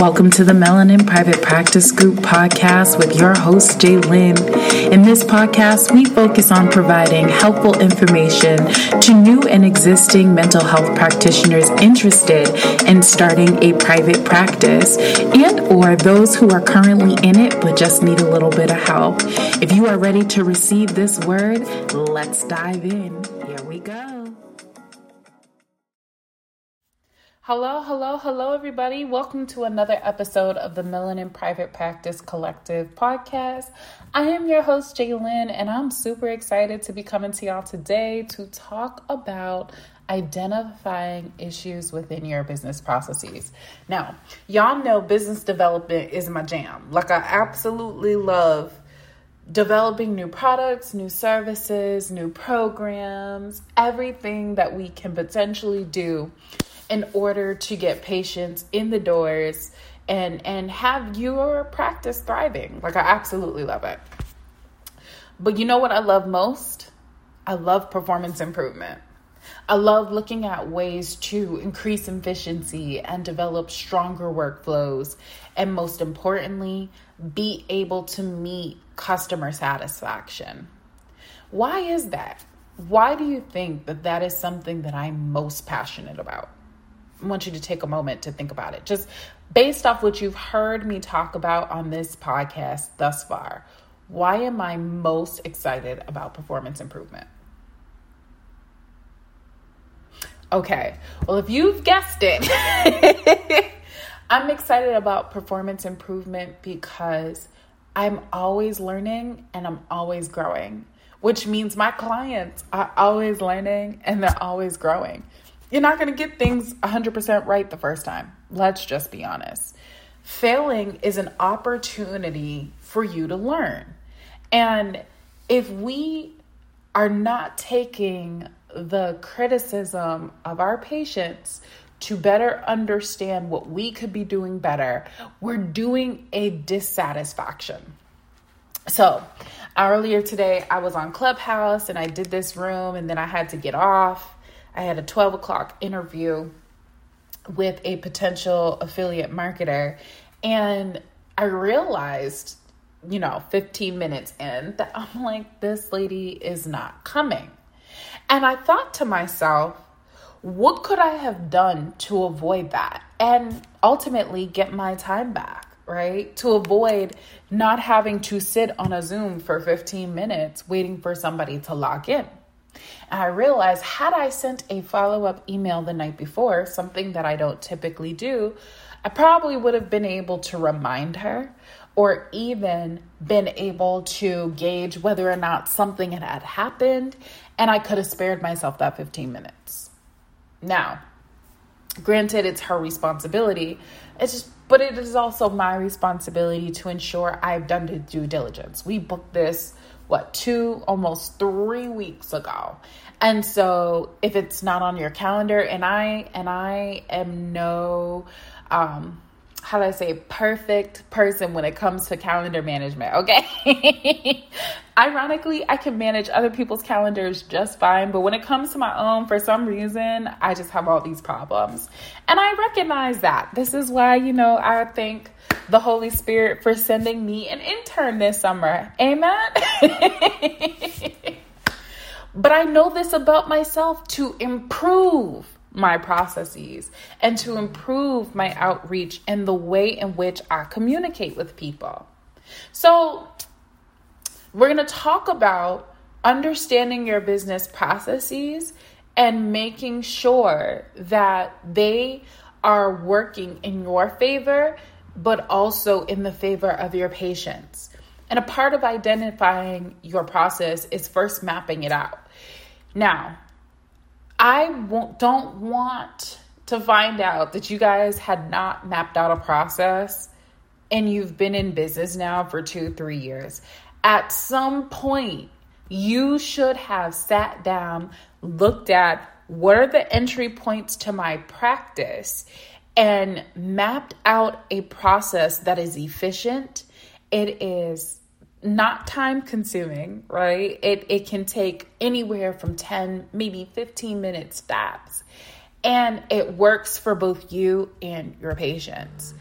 Welcome to the Melanin Private Practice Group podcast with your host, Jay Lynn. In this podcast, we focus on providing helpful information to new and existing mental health practitioners interested in starting a private practice and or those who are currently in it but just need a little bit of help. If you are ready to receive this word, let's dive in. Here we go. Hello, hello, hello, everybody. Welcome to another episode of the Melanin Private Practice Collective podcast. I am your host, Jaylyn, and I'm super excited to be coming to y'all today to talk about identifying issues within your business processes. Now, y'all know business development is my jam. Like, I absolutely love developing new products, new services, new programs, everything that we can potentially do in order to get patients in the doors and and have your practice thriving. Like I absolutely love it. But you know what I love most? I love performance improvement. I love looking at ways to increase efficiency and develop stronger workflows and most importantly, be able to meet customer satisfaction. Why is that? Why do you think that that is something that I'm most passionate about? Want you to take a moment to think about it. Just based off what you've heard me talk about on this podcast thus far, why am I most excited about performance improvement? Okay, well, if you've guessed it, I'm excited about performance improvement because I'm always learning and I'm always growing, which means my clients are always learning and they're always growing. You're not going to get things 100% right the first time. Let's just be honest. Failing is an opportunity for you to learn. And if we are not taking the criticism of our patients to better understand what we could be doing better, we're doing a dissatisfaction. So, earlier today, I was on Clubhouse and I did this room, and then I had to get off I had a 12 o'clock interview with a potential affiliate marketer. And I realized, you know, 15 minutes in that I'm like, this lady is not coming. And I thought to myself, what could I have done to avoid that and ultimately get my time back, right? To avoid not having to sit on a Zoom for 15 minutes waiting for somebody to log in. I realized had I sent a follow up email the night before, something that I don't typically do, I probably would have been able to remind her or even been able to gauge whether or not something had happened and I could have spared myself that 15 minutes. Now, granted it's her responsibility, it's just but it is also my responsibility to ensure I've done the due diligence. We booked this what two almost three weeks ago and so if it's not on your calendar and i and i am no um how do I say perfect person when it comes to calendar management, okay? Ironically, I can manage other people's calendars just fine, but when it comes to my own, for some reason, I just have all these problems. And I recognize that. This is why, you know, I thank the Holy Spirit for sending me an intern this summer. Amen. but I know this about myself to improve my processes and to improve my outreach and the way in which I communicate with people. So, we're going to talk about understanding your business processes and making sure that they are working in your favor, but also in the favor of your patients. And a part of identifying your process is first mapping it out. Now, I don't want to find out that you guys had not mapped out a process and you've been in business now for two, three years. At some point, you should have sat down, looked at what are the entry points to my practice, and mapped out a process that is efficient. It is not time consuming, right? It it can take anywhere from 10, maybe 15 minutes tops. And it works for both you and your patients.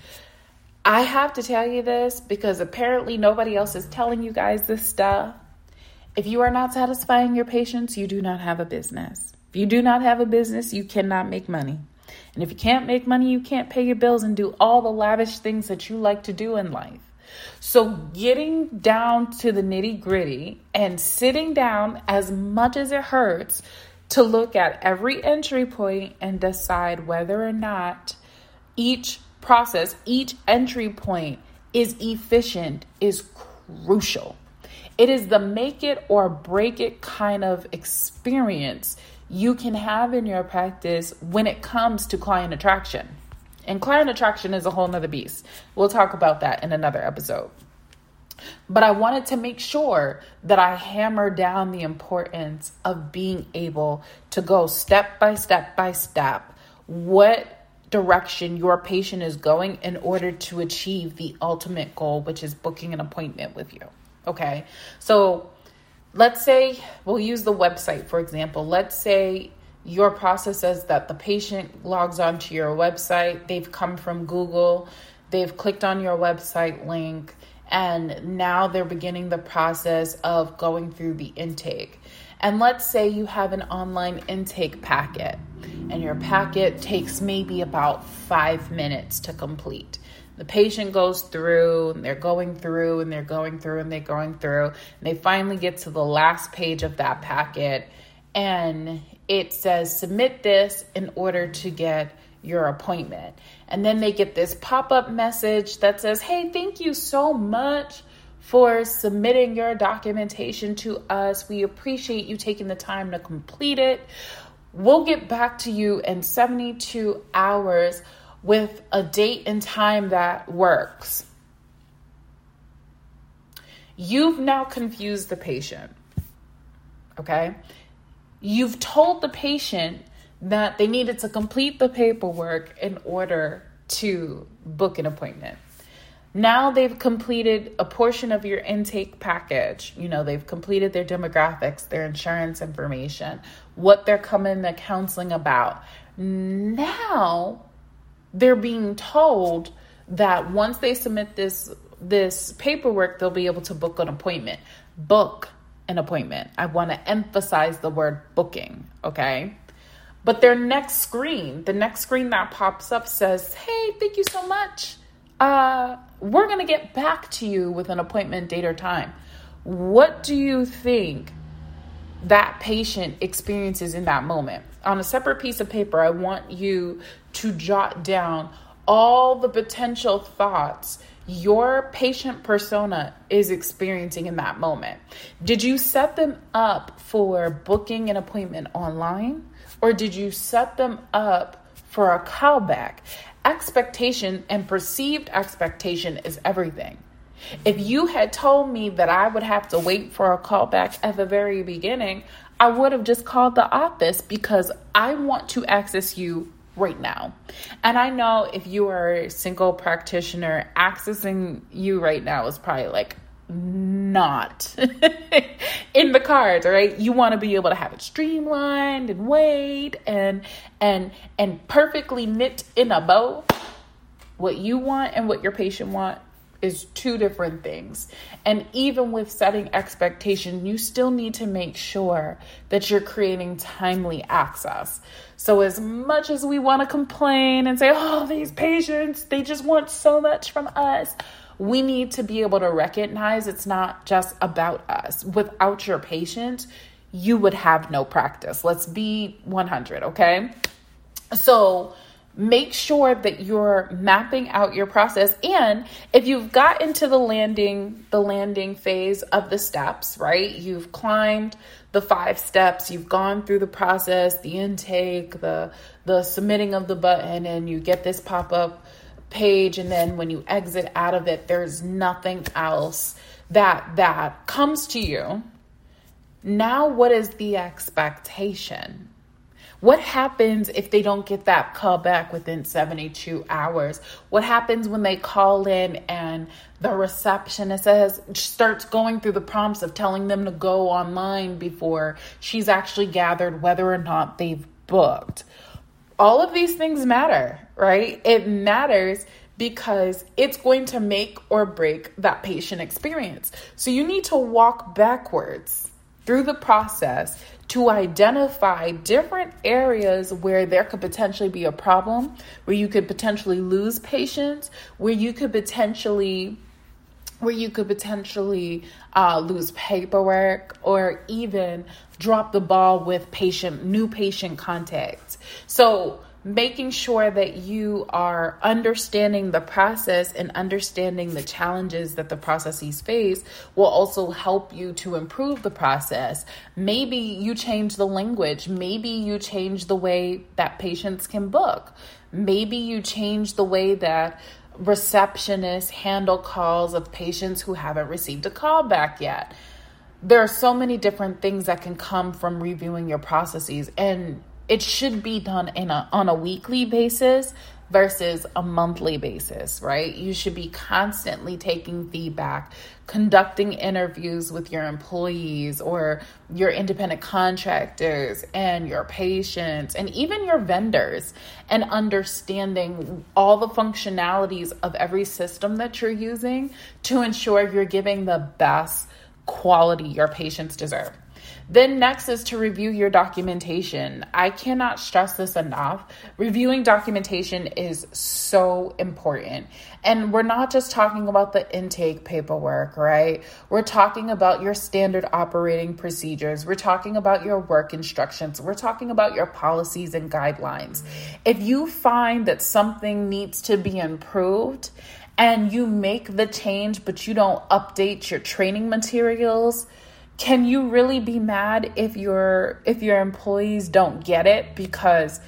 I have to tell you this because apparently nobody else is telling you guys this stuff. If you are not satisfying your patients, you do not have a business. If you do not have a business, you cannot make money. And if you can't make money, you can't pay your bills and do all the lavish things that you like to do in life. So, getting down to the nitty gritty and sitting down as much as it hurts to look at every entry point and decide whether or not each process, each entry point is efficient is crucial. It is the make it or break it kind of experience you can have in your practice when it comes to client attraction. And client attraction is a whole nother beast. We'll talk about that in another episode. But I wanted to make sure that I hammer down the importance of being able to go step by step by step what direction your patient is going in order to achieve the ultimate goal, which is booking an appointment with you. Okay. So let's say we'll use the website for example. Let's say your process says that the patient logs onto your website, they've come from Google, they've clicked on your website link, and now they're beginning the process of going through the intake. And let's say you have an online intake packet, and your packet takes maybe about five minutes to complete. The patient goes through, and they're going through, and they're going through, and they're going through, and they finally get to the last page of that packet, and it says, Submit this in order to get your appointment. And then they get this pop up message that says, Hey, thank you so much for submitting your documentation to us. We appreciate you taking the time to complete it. We'll get back to you in 72 hours with a date and time that works. You've now confused the patient. Okay? You've told the patient that they needed to complete the paperwork in order to book an appointment. Now they've completed a portion of your intake package. You know, they've completed their demographics, their insurance information, what they're coming to counseling about. Now they're being told that once they submit this this paperwork, they'll be able to book an appointment. Book an appointment. I want to emphasize the word booking, okay? But their next screen, the next screen that pops up says, Hey, thank you so much. Uh, we're going to get back to you with an appointment date or time. What do you think that patient experiences in that moment? On a separate piece of paper, I want you to jot down all the potential thoughts your patient persona is experiencing in that moment. Did you set them up for booking an appointment online? Or did you set them up for a callback? Expectation and perceived expectation is everything. If you had told me that I would have to wait for a callback at the very beginning, I would have just called the office because I want to access you right now. And I know if you are a single practitioner, accessing you right now is probably like not in the cards right? You want to be able to have it streamlined and weighed and and and perfectly knit in a bow. What you want and what your patient want is two different things. And even with setting expectation you still need to make sure that you're creating timely access. So as much as we want to complain and say oh these patients they just want so much from us we need to be able to recognize it's not just about us. Without your patient, you would have no practice. Let's be 100, okay? So, make sure that you're mapping out your process and if you've got into the landing the landing phase of the steps right you've climbed the five steps you've gone through the process the intake the the submitting of the button and you get this pop up page and then when you exit out of it there's nothing else that that comes to you now what is the expectation what happens if they don't get that call back within 72 hours? What happens when they call in and the receptionist says starts going through the prompts of telling them to go online before she's actually gathered whether or not they've booked? all of these things matter, right? It matters because it's going to make or break that patient experience. So you need to walk backwards through the process to identify different areas where there could potentially be a problem, where you could potentially lose patients, where you could potentially where you could potentially uh, lose paperwork or even drop the ball with patient new patient contacts. So making sure that you are understanding the process and understanding the challenges that the processes face will also help you to improve the process. Maybe you change the language, maybe you change the way that patients can book, maybe you change the way that receptionists handle calls of patients who haven't received a call back yet. There are so many different things that can come from reviewing your processes and it should be done in a on a weekly basis versus a monthly basis, right? You should be constantly taking feedback, conducting interviews with your employees or your independent contractors and your patients and even your vendors and understanding all the functionalities of every system that you're using to ensure you're giving the best quality your patients deserve. Then, next is to review your documentation. I cannot stress this enough. Reviewing documentation is so important. And we're not just talking about the intake paperwork, right? We're talking about your standard operating procedures. We're talking about your work instructions. We're talking about your policies and guidelines. If you find that something needs to be improved, and you make the change, but you don't update your training materials, can you really be mad if your if your employees don't get it because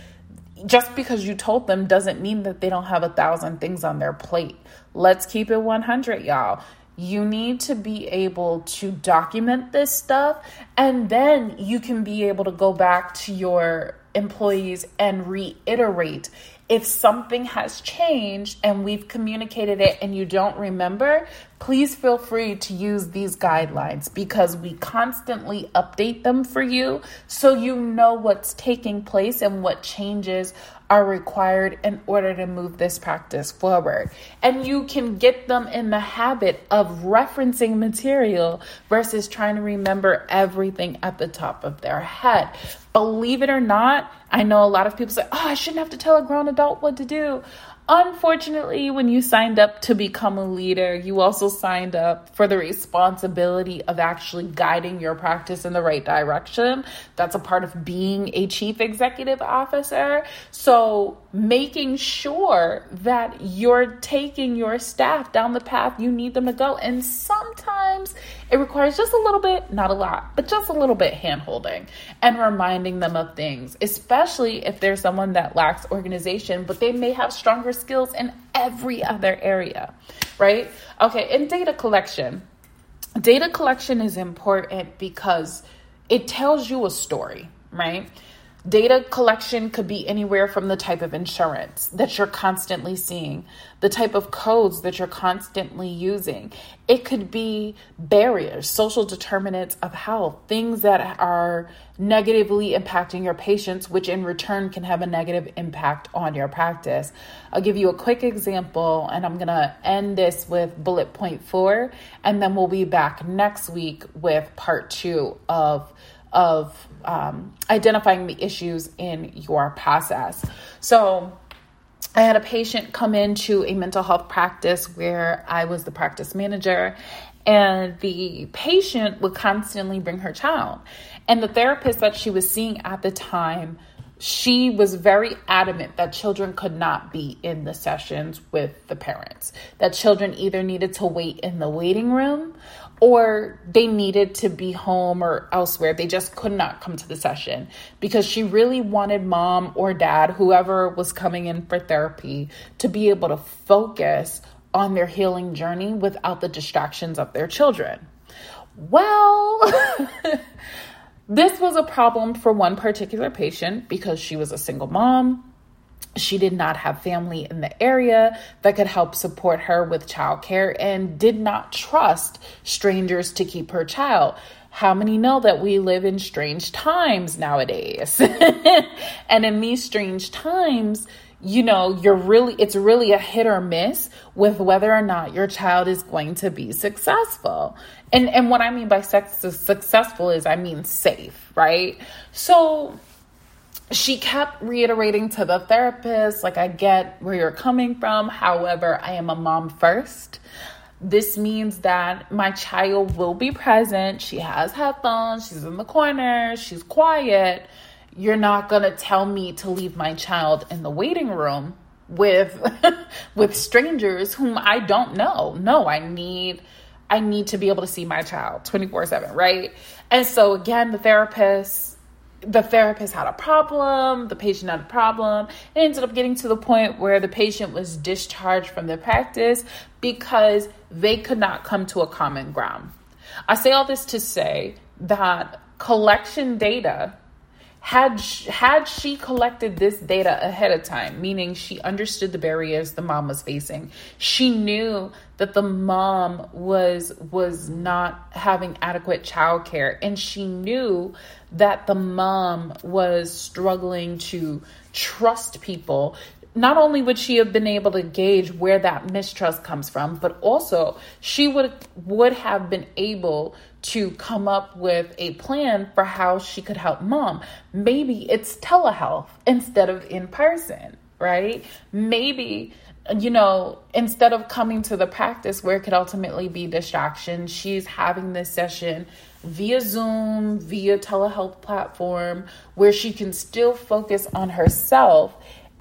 just because you told them doesn't mean that they don't have a thousand things on their plate. Let's keep it 100, y'all. You need to be able to document this stuff and then you can be able to go back to your employees and reiterate if something has changed and we've communicated it and you don't remember, please feel free to use these guidelines because we constantly update them for you so you know what's taking place and what changes are required in order to move this practice forward. And you can get them in the habit of referencing material versus trying to remember everything at the top of their head. Believe it or not, I know a lot of people say, Oh, I shouldn't have to tell a grown adult what to do. Unfortunately, when you signed up to become a leader, you also signed up for the responsibility of actually guiding your practice in the right direction. That's a part of being a chief executive officer. So, making sure that you're taking your staff down the path you need them to go. And sometimes it requires just a little bit, not a lot, but just a little bit hand holding and reminding them of things, especially if there's someone that lacks organization, but they may have stronger skills in every other area, right? Okay, in data collection, data collection is important because it tells you a story, right? Data collection could be anywhere from the type of insurance that you're constantly seeing, the type of codes that you're constantly using. It could be barriers, social determinants of health, things that are negatively impacting your patients, which in return can have a negative impact on your practice. I'll give you a quick example, and I'm going to end this with bullet point four, and then we'll be back next week with part two of of um, identifying the issues in your process. So, I had a patient come into a mental health practice where I was the practice manager, and the patient would constantly bring her child. And the therapist that she was seeing at the time, she was very adamant that children could not be in the sessions with the parents, that children either needed to wait in the waiting room or they needed to be home or elsewhere. They just could not come to the session because she really wanted mom or dad, whoever was coming in for therapy, to be able to focus on their healing journey without the distractions of their children. Well, this was a problem for one particular patient because she was a single mom she did not have family in the area that could help support her with childcare and did not trust strangers to keep her child. How many know that we live in strange times nowadays? and in these strange times, you know, you're really, it's really a hit or miss with whether or not your child is going to be successful. And, and what I mean by sex, successful is I mean safe, right? So she kept reiterating to the therapist, like, I get where you're coming from. However, I am a mom first. This means that my child will be present. She has headphones, she's in the corner, she's quiet you're not going to tell me to leave my child in the waiting room with with strangers whom I don't know. No, I need I need to be able to see my child 24/7, right? And so again, the therapist the therapist had a problem, the patient had a problem. It ended up getting to the point where the patient was discharged from the practice because they could not come to a common ground. I say all this to say that collection data had had she collected this data ahead of time meaning she understood the barriers the mom was facing she knew that the mom was was not having adequate childcare and she knew that the mom was struggling to trust people not only would she have been able to gauge where that mistrust comes from, but also she would would have been able to come up with a plan for how she could help mom. Maybe it's telehealth instead of in person, right? Maybe you know, instead of coming to the practice where it could ultimately be distraction, she's having this session via Zoom, via telehealth platform where she can still focus on herself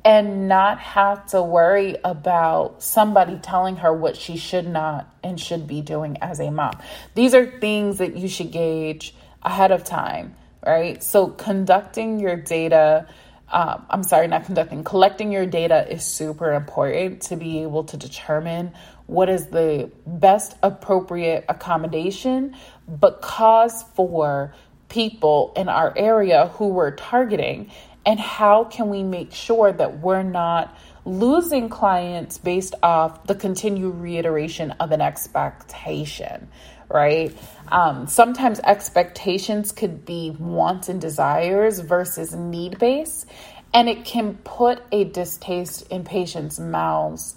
and not have to worry about somebody telling her what she should not and should be doing as a mom. These are things that you should gauge ahead of time, right? So, conducting your data, um, I'm sorry, not conducting, collecting your data is super important to be able to determine what is the best appropriate accommodation, but cause for people in our area who we're targeting and how can we make sure that we're not losing clients based off the continued reiteration of an expectation right um, sometimes expectations could be wants and desires versus need based and it can put a distaste in patients mouths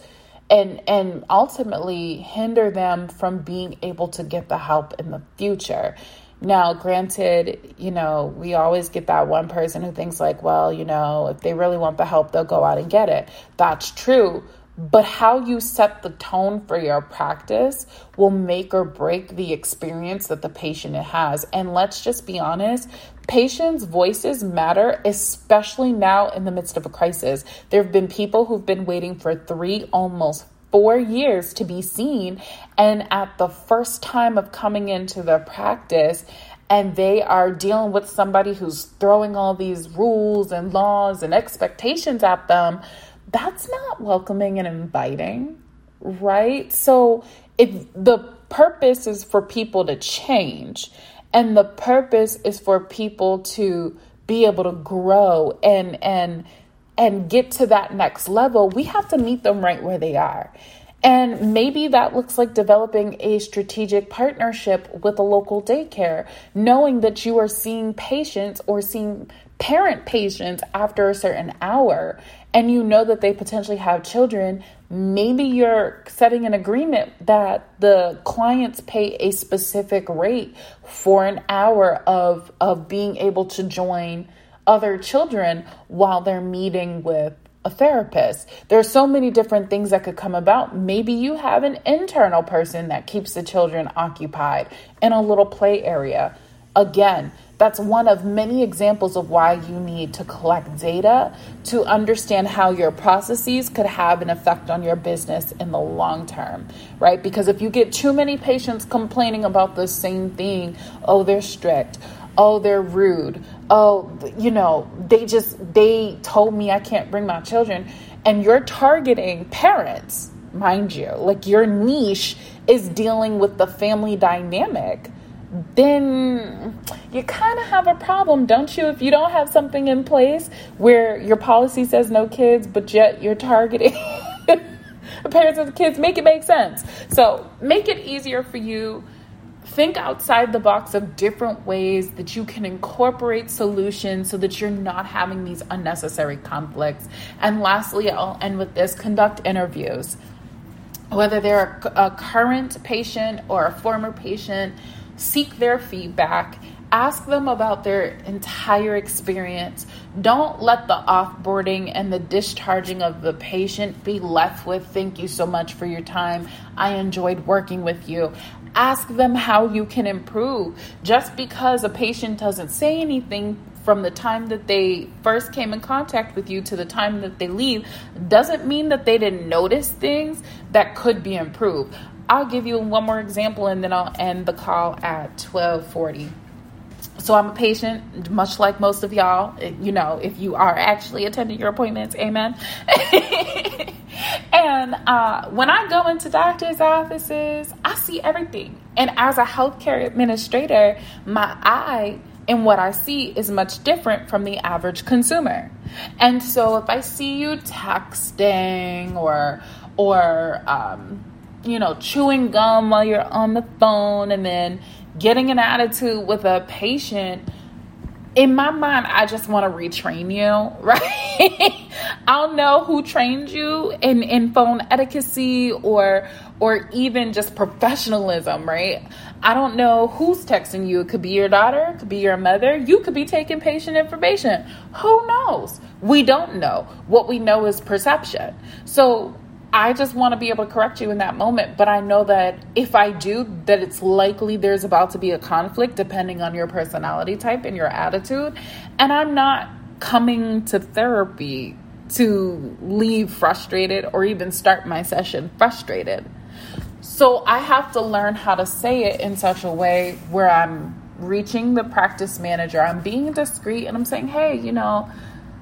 and and ultimately hinder them from being able to get the help in the future now, granted, you know, we always get that one person who thinks, like, well, you know, if they really want the help, they'll go out and get it. That's true. But how you set the tone for your practice will make or break the experience that the patient has. And let's just be honest, patients' voices matter, especially now in the midst of a crisis. There have been people who've been waiting for three, almost four years to be seen. And at the first time of coming into the practice, and they are dealing with somebody who's throwing all these rules and laws and expectations at them, that's not welcoming and inviting, right? So, if the purpose is for people to change, and the purpose is for people to be able to grow and and and get to that next level, we have to meet them right where they are. And maybe that looks like developing a strategic partnership with a local daycare, knowing that you are seeing patients or seeing parent patients after a certain hour and you know that they potentially have children. Maybe you're setting an agreement that the clients pay a specific rate for an hour of, of being able to join other children while they're meeting with a therapist. There are so many different things that could come about. Maybe you have an internal person that keeps the children occupied in a little play area. Again, that's one of many examples of why you need to collect data to understand how your processes could have an effect on your business in the long term, right? Because if you get too many patients complaining about the same thing, oh, they're strict, oh, they're rude, oh, you know, they just, they told me I can't bring my children. And you're targeting parents, mind you, like your niche is dealing with the family dynamic. Then you kind of have a problem, don't you? If you don't have something in place where your policy says no kids, but yet you're targeting parents the kids, make it make sense. So make it easier for you think outside the box of different ways that you can incorporate solutions so that you're not having these unnecessary conflicts. And lastly, I'll end with this conduct interviews. Whether they're a current patient or a former patient, seek their feedback ask them about their entire experience. Don't let the offboarding and the discharging of the patient be left with, thank you so much for your time. I enjoyed working with you. Ask them how you can improve. Just because a patient doesn't say anything from the time that they first came in contact with you to the time that they leave doesn't mean that they didn't notice things that could be improved. I'll give you one more example and then I'll end the call at 1240. So I'm a patient, much like most of y'all. You know, if you are actually attending your appointments, amen. and uh, when I go into doctors' offices, I see everything. And as a healthcare administrator, my eye and what I see is much different from the average consumer. And so if I see you texting or or um, you know chewing gum while you're on the phone and then getting an attitude with a patient, in my mind, I just want to retrain you, right? I don't know who trained you in, in phone etiquette or or even just professionalism, right? I don't know who's texting you. It could be your daughter, it could be your mother. You could be taking patient information. Who knows? We don't know. What we know is perception. So I just want to be able to correct you in that moment. But I know that if I do, that it's likely there's about to be a conflict depending on your personality type and your attitude. And I'm not coming to therapy to leave frustrated or even start my session frustrated. So I have to learn how to say it in such a way where I'm reaching the practice manager, I'm being discreet, and I'm saying, hey, you know,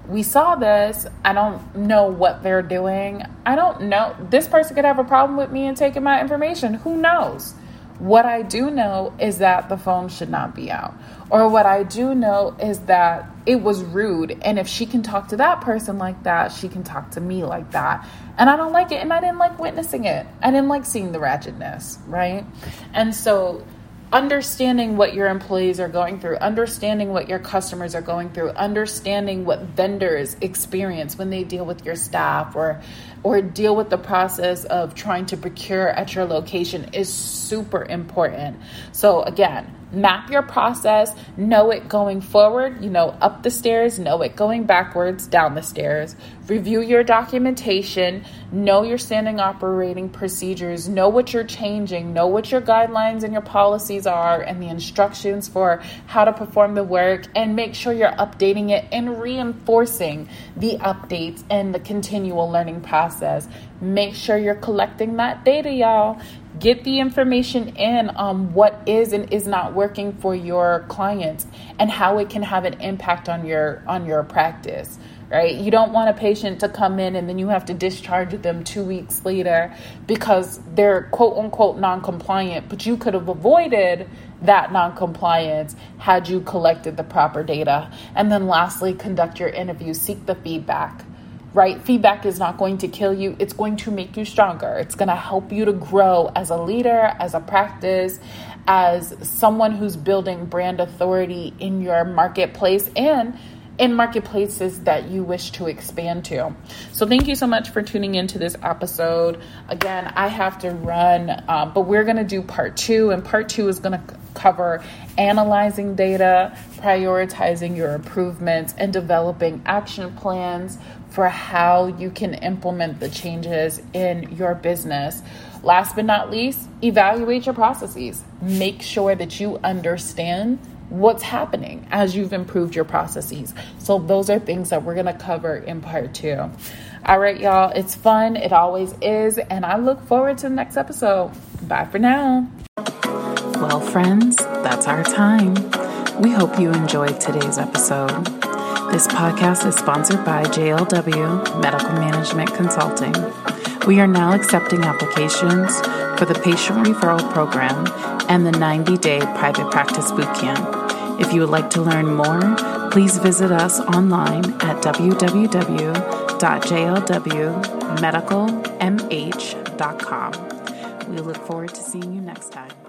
we saw this. I don't know what they're doing. I don't know. This person could have a problem with me and taking my information. Who knows? What I do know is that the phone should not be out. Or what I do know is that it was rude. And if she can talk to that person like that, she can talk to me like that. And I don't like it. And I didn't like witnessing it. I didn't like seeing the ratchetness, right? And so understanding what your employees are going through, understanding what your customers are going through, understanding what vendors experience when they deal with your staff or or deal with the process of trying to procure at your location is super important. So again, map your process, know it going forward, you know, up the stairs, know it going backwards, down the stairs. Review your documentation, know your standing operating procedures, know what you're changing, know what your guidelines and your policies are, and the instructions for how to perform the work, and make sure you're updating it and reinforcing the updates and the continual learning process. Make sure you're collecting that data, y'all. Get the information in on what is and is not working for your clients and how it can have an impact on your on your practice right? You don't want a patient to come in and then you have to discharge them two weeks later because they're quote unquote non compliant, but you could have avoided that non compliance had you collected the proper data. And then lastly, conduct your interview, seek the feedback right? Feedback is not going to kill you, it's going to make you stronger. It's going to help you to grow as a leader, as a practice, as someone who's building brand authority in your marketplace and in marketplaces that you wish to expand to. So, thank you so much for tuning into this episode. Again, I have to run, uh, but we're going to do part two, and part two is going to cover analyzing data, prioritizing your improvements, and developing action plans for how you can implement the changes in your business. Last but not least, evaluate your processes. Make sure that you understand what's happening as you've improved your processes. So, those are things that we're going to cover in part two. All right, y'all, it's fun. It always is. And I look forward to the next episode. Bye for now. Well, friends, that's our time. We hope you enjoyed today's episode. This podcast is sponsored by JLW Medical Management Consulting. We are now accepting applications for the Patient Referral Program and the 90 day Private Practice Bootcamp. If you would like to learn more, please visit us online at www.jlwmedicalmh.com. We look forward to seeing you next time.